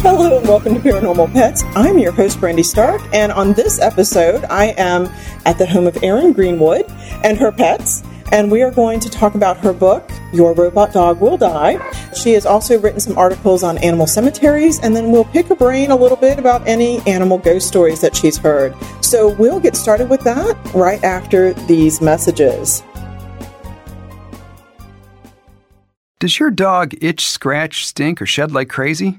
Hello and welcome to Paranormal Pets. I'm your host, Brandy Stark, and on this episode, I am at the home of Arin Greenwood and her pets, and we are going to talk about her book, Your Robot Dog Will Die. She has also written some articles on animal cemeteries, and then we'll pick her brain a little bit about any animal ghost stories that she's heard. So we'll get started with that right after these messages. Does your dog itch, scratch, stink, or shed like crazy?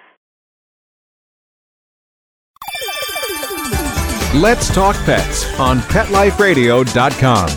Let's Talk Pets on PetLifeRadio.com.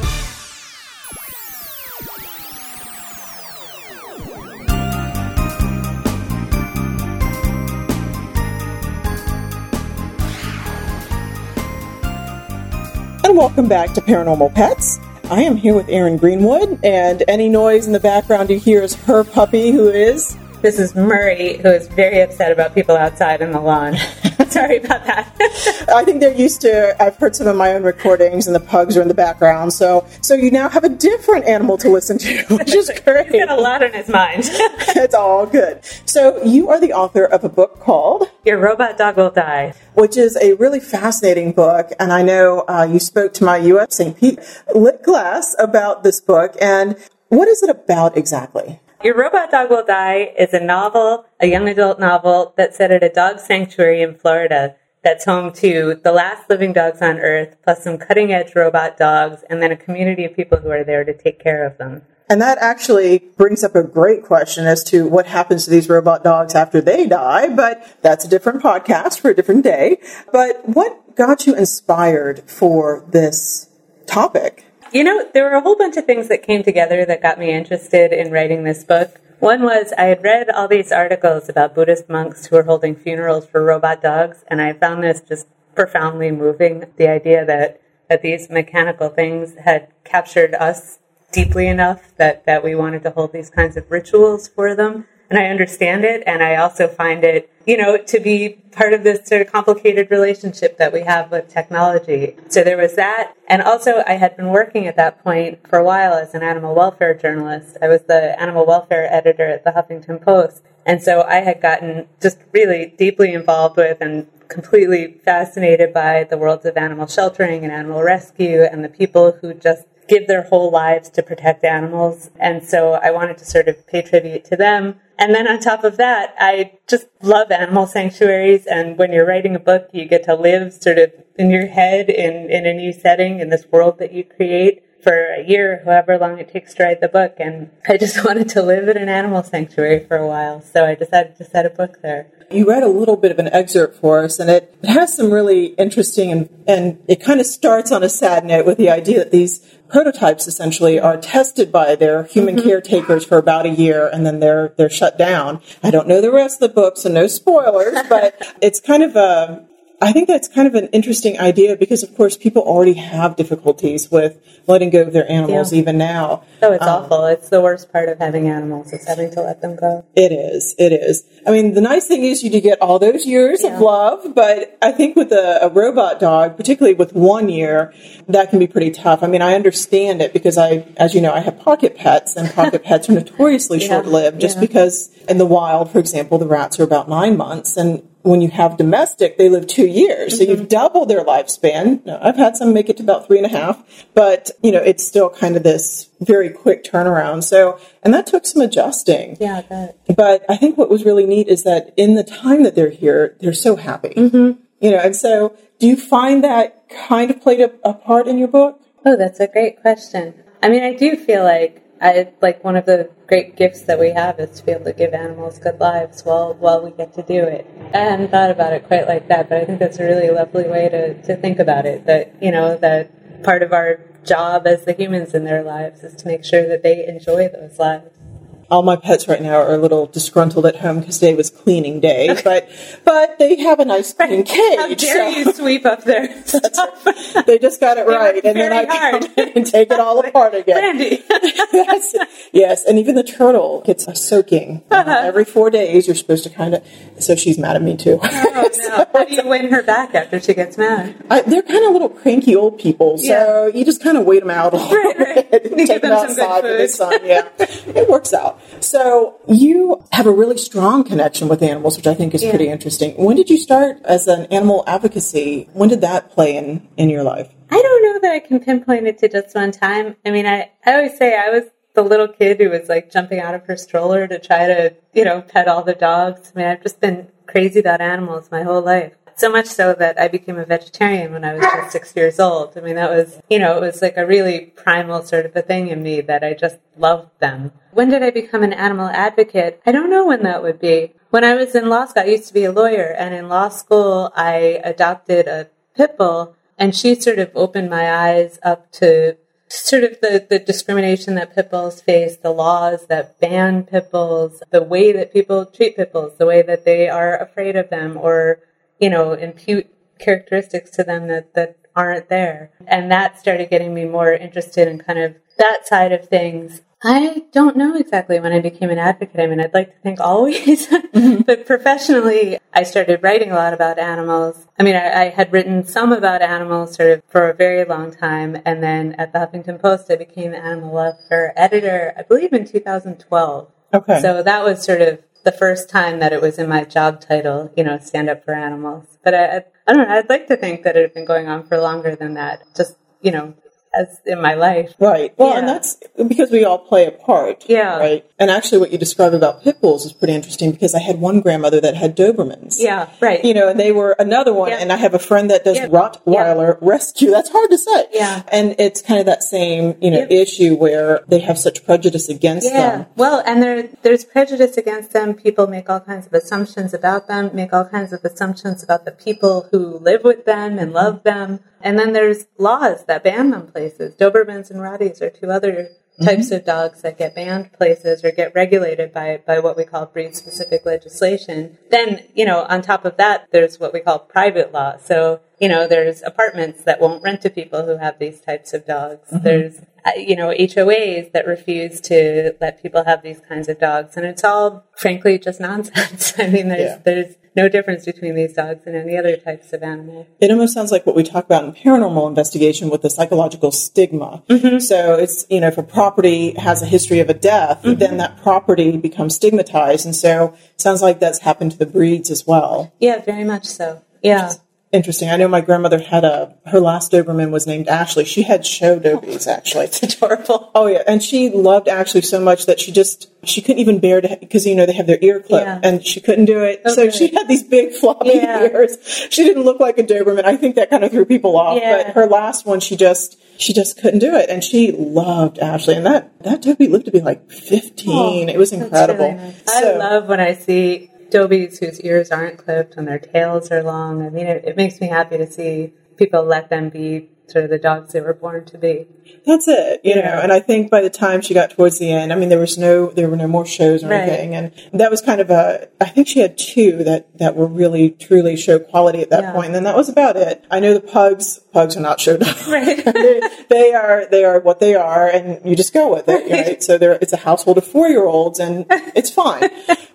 And welcome back to Paranormal Pets. I am here with Arin Greenwood, and any noise in the background you hear is her puppy, who is This is Murray, who is very upset about people outside in the lawn. Sorry about that. I think they're used to. I've heard some of my own recordings, and the pugs are in the background. So, so you now have a different animal to listen to, which is great. He's got a lot on his mind. it's all good. So, you are the author of a book called, Your robot dog will die. which is a really fascinating book. And I know uh, you spoke to my U.S. St. Pete lit class about this book. And what is it about exactly? Your Robot Dog Will Die is a novel, a young adult novel that's set at a dog sanctuary in Florida that's home to the last living dogs on earth, plus some cutting edge robot dogs, and then a community of people who are there to take care of them. And that actually brings up a great question as to what happens to these robot dogs after they die, but that's a different podcast for a different day. But what got you inspired for this topic? You know, there were a whole bunch of things that came together that got me interested in writing this book. One was I had read all these articles about Buddhist monks who were holding funerals for robot dogs, and I found this just profoundly moving. The idea that, that these mechanical things had captured us deeply enough that, that we wanted to hold these kinds of rituals for them. And I understand it, and I also find it, you know, to be part of this sort of complicated relationship that we have with technology. So there was that. And also, I had been working at that point for a while as an animal welfare journalist. I was the animal welfare editor at the Huffington Post. And so I had gotten just really deeply involved with and completely fascinated by the worlds of animal sheltering and animal rescue and the people who just give their whole lives to protect animals. And so I wanted to sort of pay tribute to them. And then on top of that, I just love animal sanctuaries. And when you're writing a book, you get to live sort of in your head in, in a new setting in this world that you create for a year, however long it takes to write the book. And I just wanted to live in an animal sanctuary for a while. So I decided to set a book there. You read a little bit of an excerpt for us, and it, it has some really interesting, and, and it kind of starts on a sad note with the idea that these prototypes essentially are tested by their human mm-hmm. caretakers for about a year, and then they're they're shut down. I don't know the rest of the book, so no spoilers, but it's kind of a I think that's kind of an interesting idea because, of course, people already have difficulties with letting go of their animals Yeah. even now. Oh, it's Um, awful. It's the worst part of having animals is having to let them go. It is. It is. I mean, the nice thing is you do get all those years of love, but I think with a, a robot dog, particularly with one year, that can be pretty tough. I mean, I understand it because I, as you know, I have pocket pets, and pocket pets are notoriously Yeah. short-lived. Just Yeah. because in the wild, for example, the rats are about nine months, and when you have domestic, they live two years. So Mm-hmm. you've doubled their lifespan. Now, I've had some make it to about three and a half, but you know, it's still kind of this very quick turnaround. So, and that took some adjusting. Yeah, that. But I think what was really neat is that in the time that they're here, they're so happy. Mm-hmm. You know, and so do you find that kind of played a, a part in your book? Oh, that's a great question. I mean, I do feel like I like one of the great gifts that we have is to be able to give animals good lives while while we get to do it. I hadn't thought about it quite like that, but I think that's a really lovely way to, to think about it. That you know that part of our job as the humans in their lives is to make sure that they enjoy those lives all my pets right now are a little disgruntled at home because today was cleaning day, but but they have a nice clean cage. How dare so- you sweep up stuff? they just got it right, and then I very come in and take it all apart again. Yes, yes, and even the turtle gets a soaking Uh-huh. Uh, every four days. You're supposed to kind of. So she's mad at me too. Oh, no. How do you win her back after she gets mad? I, they're kind of little cranky old people, so you just kind of wait them out a little Right, right. bit take them them some good outside for the sun. Yeah, it works out. So you have a really strong connection with animals, which I think is Yeah. pretty interesting. When did you start as an animal advocacy? When did that play in in your life? I don't know that I can pinpoint it to just one time. I mean, I, I always say I was the little kid who was like jumping out of her stroller to try to, you know, pet all the dogs. I mean, I've just been crazy about animals my whole life. So much so that I became a vegetarian when I was just six years old. I mean, that was, you know, it was like a really primal sort of a thing in me that I just loved them. When did I become an animal advocate? I don't know when that would be. When I was in law school, I used to be a lawyer, and in law school, I adopted a pit bull, and she sort of opened my eyes up to sort of the, the discrimination that pit bulls face, the laws that ban pit bulls, the way that people treat pit bulls, the way that they are afraid of them or, you know, impute characteristics to them that, that aren't there. And that started getting me more interested in kind of that side of things. I don't know exactly when I became an advocate. I mean, I'd like to think always, mm-hmm. but professionally, I started writing a lot about animals. I mean, I, I had written some about animals sort of for a very long time, and then at the Huffington Post, I became the animal welfare editor, I believe in 2012. Okay. So that was sort of the first time that it was in my job title, you know, stand up for animals. But I, I, don't know, I'd like to think that it had been going on for longer than that, just, you know, as in my life. Right. Well, and that's because we all play a part. Yeah. Right. And actually, what you described about pit bulls is pretty interesting because I had one grandmother that had Dobermans. Yeah, right. You know, and they were another one. Yeah. And I have a friend that does Yeah. Rottweiler rescue. That's hard to say. Yeah. And it's kind of that same, you know, issue where they have such prejudice against Yeah. them. Well, and there there's prejudice against them. People make all kinds of assumptions about them, make all kinds of assumptions about the people who live with them and love them. And then there's laws that ban them places. Dobermans and Rotties are two other types of dogs that get banned places or get regulated by by what we call breed specific legislation. Then, you know, on top of that, there's what we call private law. So, you know, there's apartments that won't rent to people who have these types of dogs. There's uh, you know, HOAs that refuse to let people have these kinds of dogs. And it's all, frankly, just nonsense. I mean, there's, Yeah. there's no difference between these dogs and any other types of animal. It almost sounds like what we talk about in paranormal investigation with the psychological stigma. Mm-hmm. So it's, you know, if a property has a history of a death, Mm-hmm. then that property becomes stigmatized. And so it sounds like that's happened to the breeds as well. Yeah, very much so. Yeah. Interesting. I know my grandmother had a, her last Doberman was named Ashley. She had show Dobies, actually. It's adorable. Oh yeah, and she loved Ashley so much that she just she couldn't even bear to because you know they have their ear clip Yeah. and she couldn't do it. Oh, so she had these big floppy Yeah. ears. She didn't look like a Doberman. I think that kind of threw people off. Yeah. But her last one, she just she just couldn't do it, and she loved Ashley. And that that Dobie lived to be like fifteen. Oh, it was Oh, incredible. really nice. I love when I see dobies whose ears aren't clipped and their tails are long. I mean, it, it makes me happy to see people let them be sort of the dogs they were born to be. That's it, you know. And I think by the time she got towards the end, I mean, there was no, there were no more shows or Right. anything, and that was kind of a. I think she had two that that were really truly show quality at that Yeah. point, and then that was about it. I know the pugs, pugs are not show dogs. Right. they, they are, they are what they are, and you just go with it, right? So there, it's a household of four year olds, and it's fine.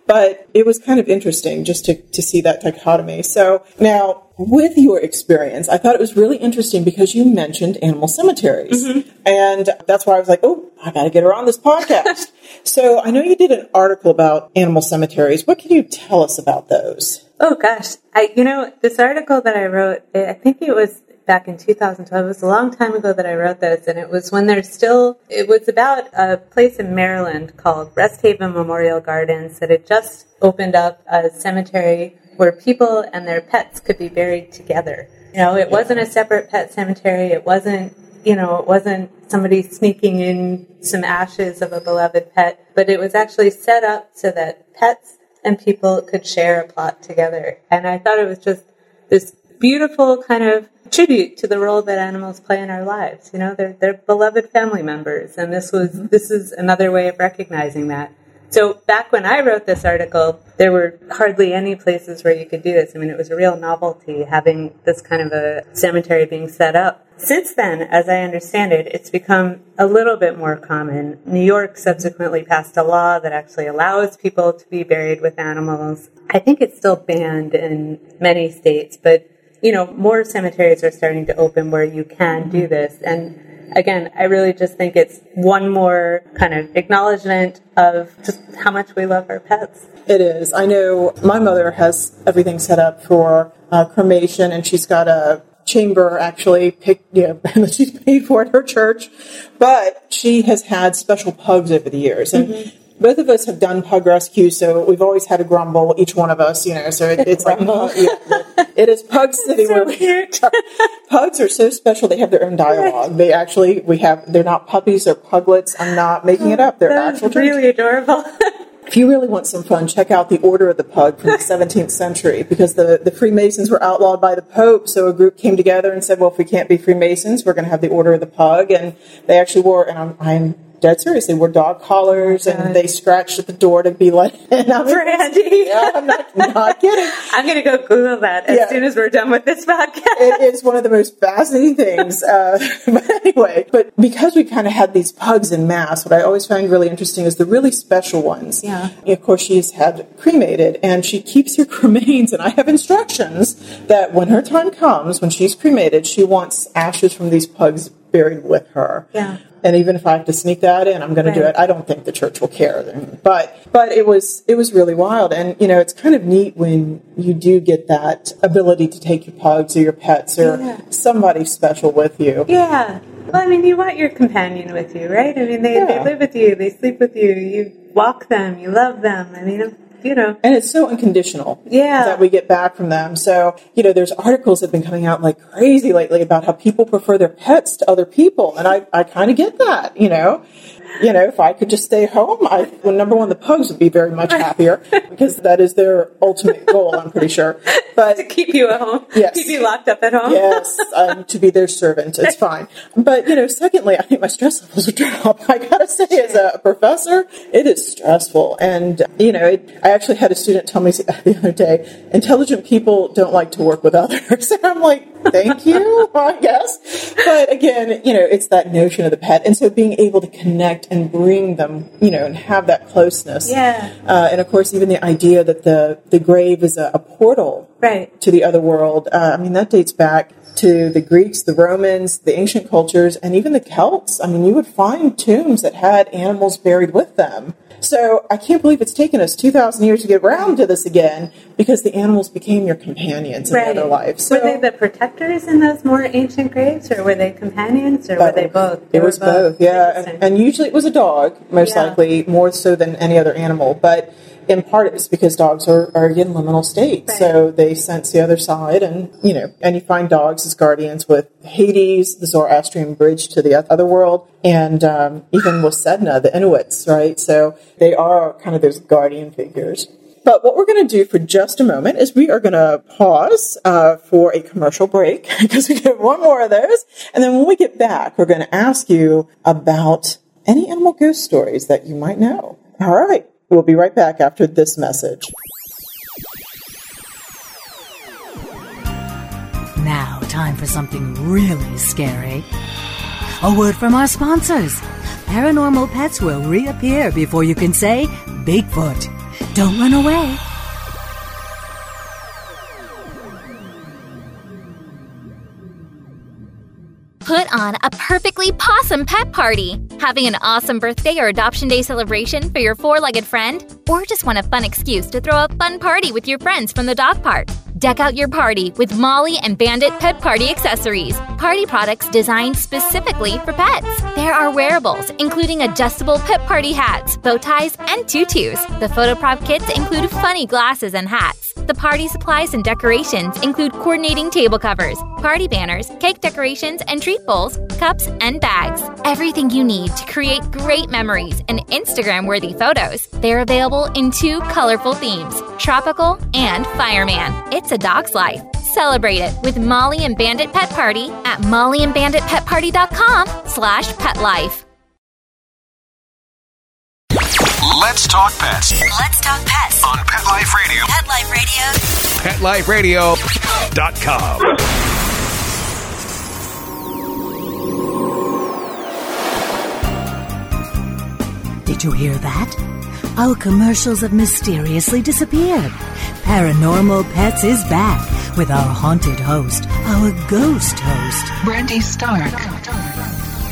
but it was kind of interesting just to to see that dichotomy. So now with your experience, I thought it was really interesting because you mentioned animal cemeteries. Mm-hmm. And that's why I was like, oh, I got to get her on this podcast. so I know you did an article about animal cemeteries. What can you tell us about those? Oh gosh, I you know this article that I wrote. I think it was back in 2012. It was a long time ago that I wrote this, and it was when there's still. It was about a place in Maryland called Rest Haven Memorial Gardens that had just opened up a cemetery where people and their pets could be buried together. You know, it wasn't a separate pet cemetery. It wasn't you know, it wasn't somebody sneaking in some ashes of a beloved pet, but it was actually set up so that pets and people could share a plot together. And I thought it was just this beautiful kind of tribute to the role that animals play in our lives. You know, they're, they're beloved family members. And this was, this is another way of recognizing that. So back when I wrote this article, there were hardly any places where you could do this. I mean, it was a real novelty having this kind of a cemetery being set up. Since then, as I understand it, it's become a little bit more common. New York subsequently passed a law that actually allows people to be buried with animals. I think it's still banned in many states, but you know, more cemeteries are starting to open where you can do mm-hmm. this. And again, I really just think it's one more kind of acknowledgement of just how much we love our pets. It is. I know my mother has everything set up for uh, cremation, and she's got a chamber actually picked, you know, that she's paid for at her church. But she has had special pugs over the years, and. Mm-hmm. Both of us have done pug rescue, so we've always had a grumble, each one of us, you know. So it, it's like, yeah, it is Pug City so where we pugs are so special. They have their own dialogue. They actually, we have, they're not puppies, they're puglets. I'm not making it up. They're actual really adorable. If you really want some fun, check out the Order of the Pug from the 17th century because the, the Freemasons were outlawed by the Pope. So a group came together and said, well, if we can't be Freemasons, we're going to have the Order of the Pug. And they actually wore, and I'm, I'm dead serious, they wore dog collars and they scratched at the door to be like, in. I mean, Brandy. Yeah, I'm not, not kidding. I'm going to go Google that as Yeah. soon as we're done with this podcast. it is one of the most fascinating things. Uh, but anyway, but because we kind of had these pugs in mass, what I always find really interesting is the really special ones. Yeah. Of course, she's had cremated and she keeps her cremains. And I have instructions that when her time comes, when she's cremated, she wants ashes from these pugs buried with her. Yeah. And even if I have to sneak that in, I'm going to do it. I don't think the church will care. But but it was it was really wild, and you know it's kind of neat when you do get that ability to take your pugs or your pets or Yeah. somebody special with you. Yeah. Well, I mean, you want your companion with you, right? I mean, they, Yeah. they live with you, they sleep with you, you walk them, you love them. I mean, you know. And it's so unconditional Yeah. that we get back from them. So, you know, there's articles that have been coming out like crazy lately about how people prefer their pets to other people. And I, I kind of get that, you know. You know, if I could just stay home, I, well, number one, the pugs would be very much happier because that is their ultimate goal, I'm pretty sure. But To keep you at home, Yes. keep you locked up at home. yes, um, to be their servant. It's fine. But, you know, secondly, I think my stress levels would drop. I gotta say, as a professor, it is stressful. And, you know, it, I actually had a student tell me the other day, intelligent people don't like to work with others. And I'm like, thank you, I guess. But again, you know, it's that notion of the pet. And so being able to connect and bring them, you know, and have that closeness. Yeah. Uh, and of course, even the idea that the, the grave is a, a portal Right. to the other world. Uh, I mean, that dates back to the Greeks, the Romans, the ancient cultures, and even the Celts. I mean, you would find tombs that had animals buried with them. So I can't believe it's taken us 2,000 years to get around to this again because the animals became your companions in Right. other life. So were they the protectors in those more ancient graves, or were they companions, or were they both? They It was both, yeah. And, and usually it was a dog, most Yeah. likely, more so than any other animal. But in part it's because dogs are, are in liminal states. Right. So they sense the other side and, you know, and you find dogs as guardians with Hades, the Zoroastrian bridge to the other world, and um, even with Sedna, the Inuits, right? So they are kind of those guardian figures. But what we're going to do for just a moment is we are going to pause uh, for a commercial break because we get one more of those. And then when we get back, we're going to ask you about any animal ghost stories that you might know. All right. We'll be right back after this message. Now, time for something really scary. A word from our sponsors. Paranormal pets will reappear before you can say Bigfoot. Don't run away. Perfectly possum pet party. Having an awesome birthday or adoption day celebration for your four legged friend? Or just want a fun excuse to throw a fun party with your friends from the dog park? Deck out your party with Molly and Bandit Pet Party accessories. Party products designed specifically for pets. There are wearables, including adjustable pet party hats, bow ties, and tutus. The photo prop kits include funny glasses and hats. The party supplies and decorations include coordinating table covers, party banners, cake decorations, and treat bowls, cups, and bags. Everything you need to create great memories and Instagram worthy photos. They're available in two colorful themes tropical and fireman. It's a dog's life. Celebrate it with Molly and Bandit Pet Party at mollyandbanditpetparty.com slash petlife. Let's talk pets Let's talk pets. on Pet Life Radio. Pet Life Radio. PetLifeRadio.com. Did you hear that? Our commercials have mysteriously disappeared. Paranormal Pets is back with our haunted host, our ghost host, Brandy Stark.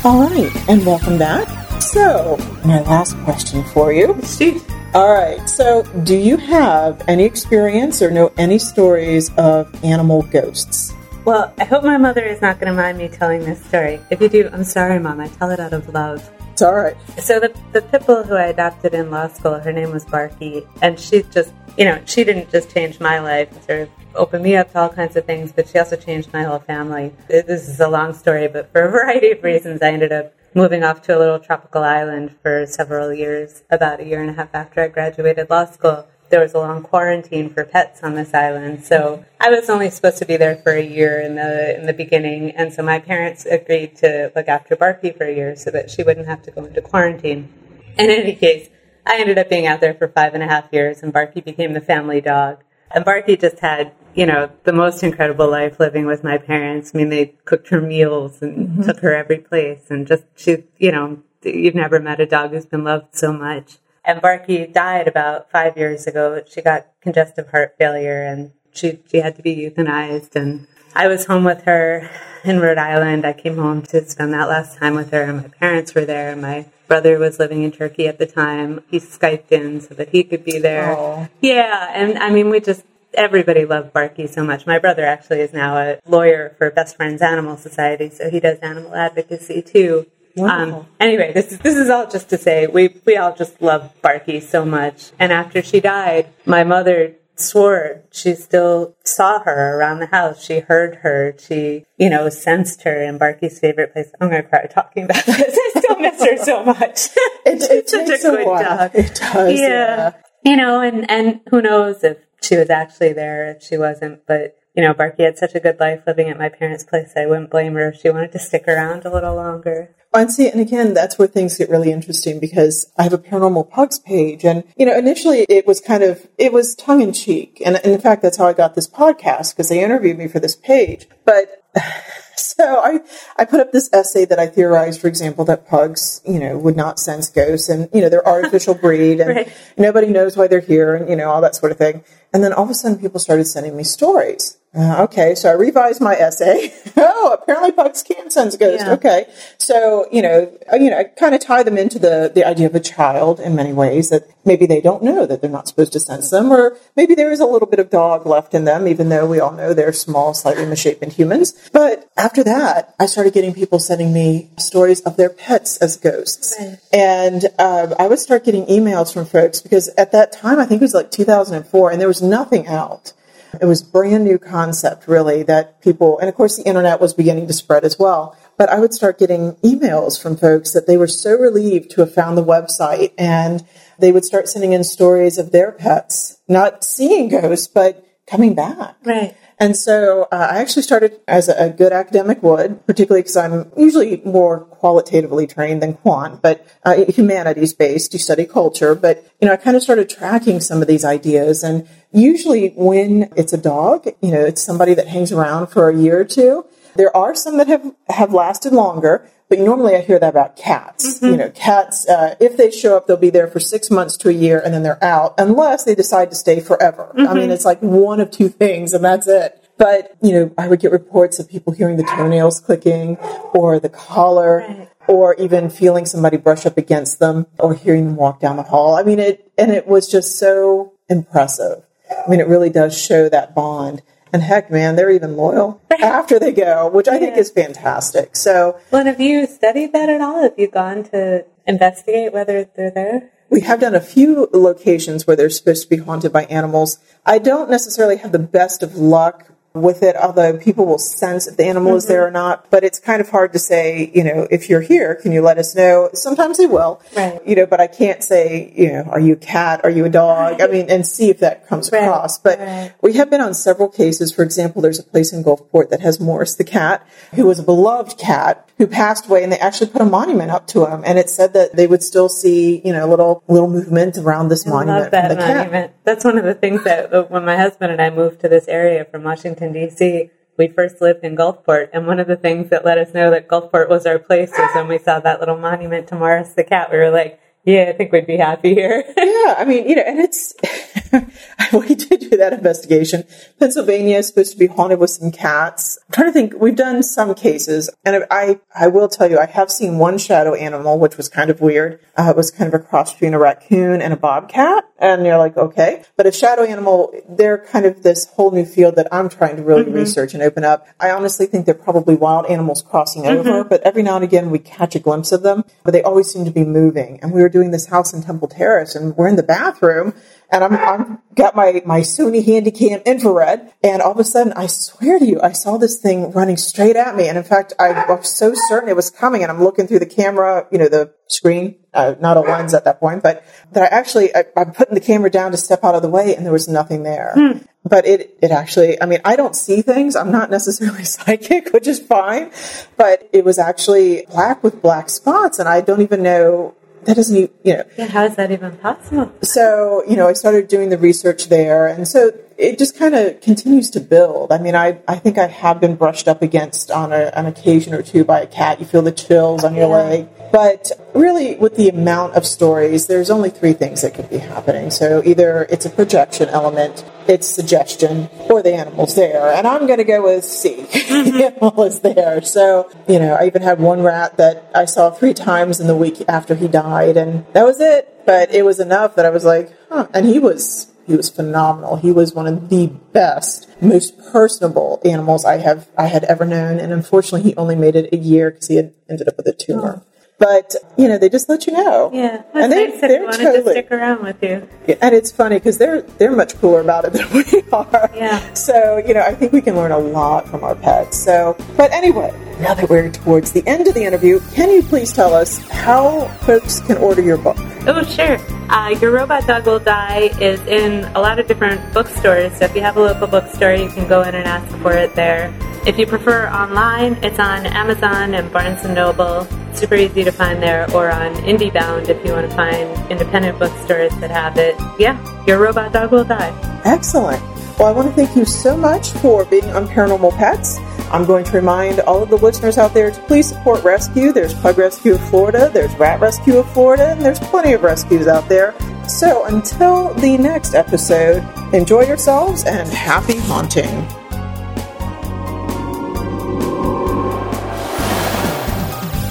All right, and welcome back. So, my last question for you. Steve. All right, so do you have any experience or know any stories of animal ghosts? Well, I hope my mother is not going to mind me telling this story. If you do, I'm sorry, Mom. I tell it out of love. It's all right. So the the pit bull who I adopted in law school, her name was Barky, and she just, you know, she didn't just change my life and sort of open me up to all kinds of things, but she also changed my whole family. This is a long story, but for a variety of reasons, I ended up moving off to a little tropical island for several years. About a year and a half after I graduated law school, there was a long quarantine for pets on this island, so I was only supposed to be there for a year in the in the beginning, and so my parents agreed to look after Barky for a year so that she wouldn't have to go into quarantine. In any case, I ended up being out there for five and a half years, and Barky became the family dog. And Barky just had, you know, the most incredible life living with my parents. I mean, they cooked her meals and mm-hmm. took her every place, and just she, you know, you've never met a dog who's been loved so much. And Barky died about five years ago. She got congestive heart failure, and she she had to be euthanized. And I was home with her in Rhode Island. I came home to spend that last time with her, and my parents were there. My brother was living in Turkey at the time. He Skyped in so that he could be there. Aw. Yeah, and I mean, we just everybody loved Barky so much. My brother actually is now a lawyer for Best Friends Animal Society, so he does animal advocacy too. Um, anyway, this is this is all just to say we we all just love Barky so much. And after she died, my mother swore she still saw her around the house. She heard her. She, you know, sensed her in Barky's favorite place. I'm going to cry talking about this. I still miss her so much. It, it Such a takes a, good dog. It does. yeah. You know, and, and who knows if she was actually there, if she wasn't, but you know, Barky had such a good life living at my parents' place. I wouldn't blame her if she wanted to stick around a little longer. And see, and again, that's where things get really interesting because I have a paranormal pugs page, and you know, initially it was kind of it was tongue in cheek, and, and in fact, that's how I got this podcast because they interviewed me for this page. But so I I put up this essay that I theorized, for example, that pugs you know would not sense ghosts, and you know they're artificial breed, and Right. nobody knows why they're here, and you know all that sort of thing. And then all of a sudden, people started sending me stories. Uh, okay, so I revised my essay. oh, apparently pugs can sense ghosts. Yeah. Okay, so you know, uh, you know, I kind of tie them into the the idea of a child in many ways that maybe they don't know that they're not supposed to sense them, or maybe there is a little bit of dog left in them, even though we all know they're small, slightly misshapen humans. But after that, I started getting people sending me stories of their pets as ghosts, and um, I would start getting emails from folks because at that time, I think it was like 2004, and there was nothing out. It was brand new concept, really, that people, and of course the internet was beginning to spread as well. But I would start getting emails from folks that they were so relieved to have found the website and they would start sending in stories of their pets, not seeing ghosts, but coming back. Right. And so uh, I actually started as a, a good academic would, particularly because I'm usually more qualitatively trained than quant, but uh, humanities based. You study culture, but you know I kind of started tracking some of these ideas. And usually when it's a dog, you know, it's somebody that hangs around for a year or two. There are some that have have lasted longer, but normally I hear that about cats. You know, cats, uh, if they show up, they'll be there for six months to a year and then they're out, unless they decide to stay forever. I mean, it's like one of two things and that's it. But, you know, I would get reports of people hearing the toenails clicking or the collar or even feeling somebody brush up against them or hearing them walk down the hall. I mean, it, and it was just so impressive. I mean, it really does show that bond. And heck, man, they're even loyal after they go, which I think is fantastic. So, well, have you studied that at all? Have you gone to investigate whether they're there? We have done a few locations where they're supposed to be haunted by animals. I don't necessarily have the best of luck with it, although people will sense if the animal mm-hmm. is there or not. But it's kind of hard to say, you know, if you're here, can you let us know? Sometimes they will, right. you know, but I can't say, you know, are you a cat? Are you a dog? Right. I mean, and see if that comes right. across. But we have been on several cases. For example, there's a place in Gulfport that has Morris the cat, who was a beloved cat who passed away and they actually put a monument up to him and it said that they would still see you know little little movement around this I monument love that monument cat. that's one of the things that uh, when my husband and i moved to this area from washington d.c we first lived in Gulfport, and one of the things that let us know that Gulfport was our place was when we saw that little monument to Morris the cat. We were like, yeah, I think we'd be happy here. yeah, I mean, you know, and it's, I we did do that investigation. Pennsylvania is supposed to be haunted with some cats. I'm trying to think, we've done some cases, and I, I will tell you, I have seen one shadow animal, which was kind of weird. Uh, it was kind of a cross between a raccoon and a bobcat, and you're like, okay. But a shadow animal, they're kind of this whole new field that I'm trying to really mm-hmm. research and open up. I honestly think they're probably wild animals crossing mm-hmm. over, but every now and again we catch a glimpse of them, but they always seem to be moving. And we were doing this house in Temple Terrace, and we're in the bathroom, and I'm, I'm got my my Sony Handycam infrared, and all of a sudden, I swear to you, I saw this thing running straight at me, and in fact, I was so certain it was coming, and I'm looking through the camera, you know, the screen, uh, not a lens at that point, but that I actually I, am putting the camera down to step out of the way, and there was nothing there. Hmm. But it it actually, I mean, I don't see things. I'm not necessarily psychic, which is fine, but it was actually black with black spots, and I don't even know that doesn't even, you know. Yeah, how is that even possible? So, you know, I started doing the research there. And so it just kind of continues to build. I mean, I, I think I have been brushed up against on a, an occasion or two by a cat. You feel the chills on your yeah. leg. But really, with the amount of stories, there's only three things that could be happening. So either it's a projection element, it's suggestion, or the animal's there. And I'm going to go with C. Mm-hmm. the animal is there. So, you know, I even had one rat that I saw three times in the week after he died, and that was it. But it was enough that I was like, huh. And he was he was phenomenal. He was one of the best, most personable animals I have I had ever known. And unfortunately, he only made it a year because he had ended up with a tumor. Oh. But you know, they just let you know. Yeah, and they, nice they're wanted totally, to stick around with you. Yeah, and it's funny because they're they're much cooler about it than we are. Yeah. So you know, I think we can learn a lot from our pets. So, but anyway, now that we're towards the end of the interview, can you please tell us how folks can order your book? Oh, sure. Uh, your Robot Dog Will Die is in a lot of different bookstores. So if you have a local bookstore, you can go in and ask for it there. If you prefer online, it's on Amazon and Barnes & Noble. Super easy to find there, or on IndieBound if you want to find independent bookstores that have it. Yeah, Your Robot Dog Will Die. Excellent. Well, I want to thank you so much for being on Paranormal Pets. I'm going to remind all of the listeners out there to please support rescue. There's Pug Rescue of Florida, there's Rat Rescue of Florida, and there's plenty of rescues out there. So until the next episode, enjoy yourselves and happy haunting.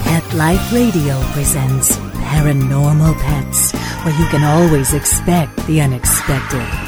Pet Life Radio presents Paranormal Pets, where you can always expect the unexpected.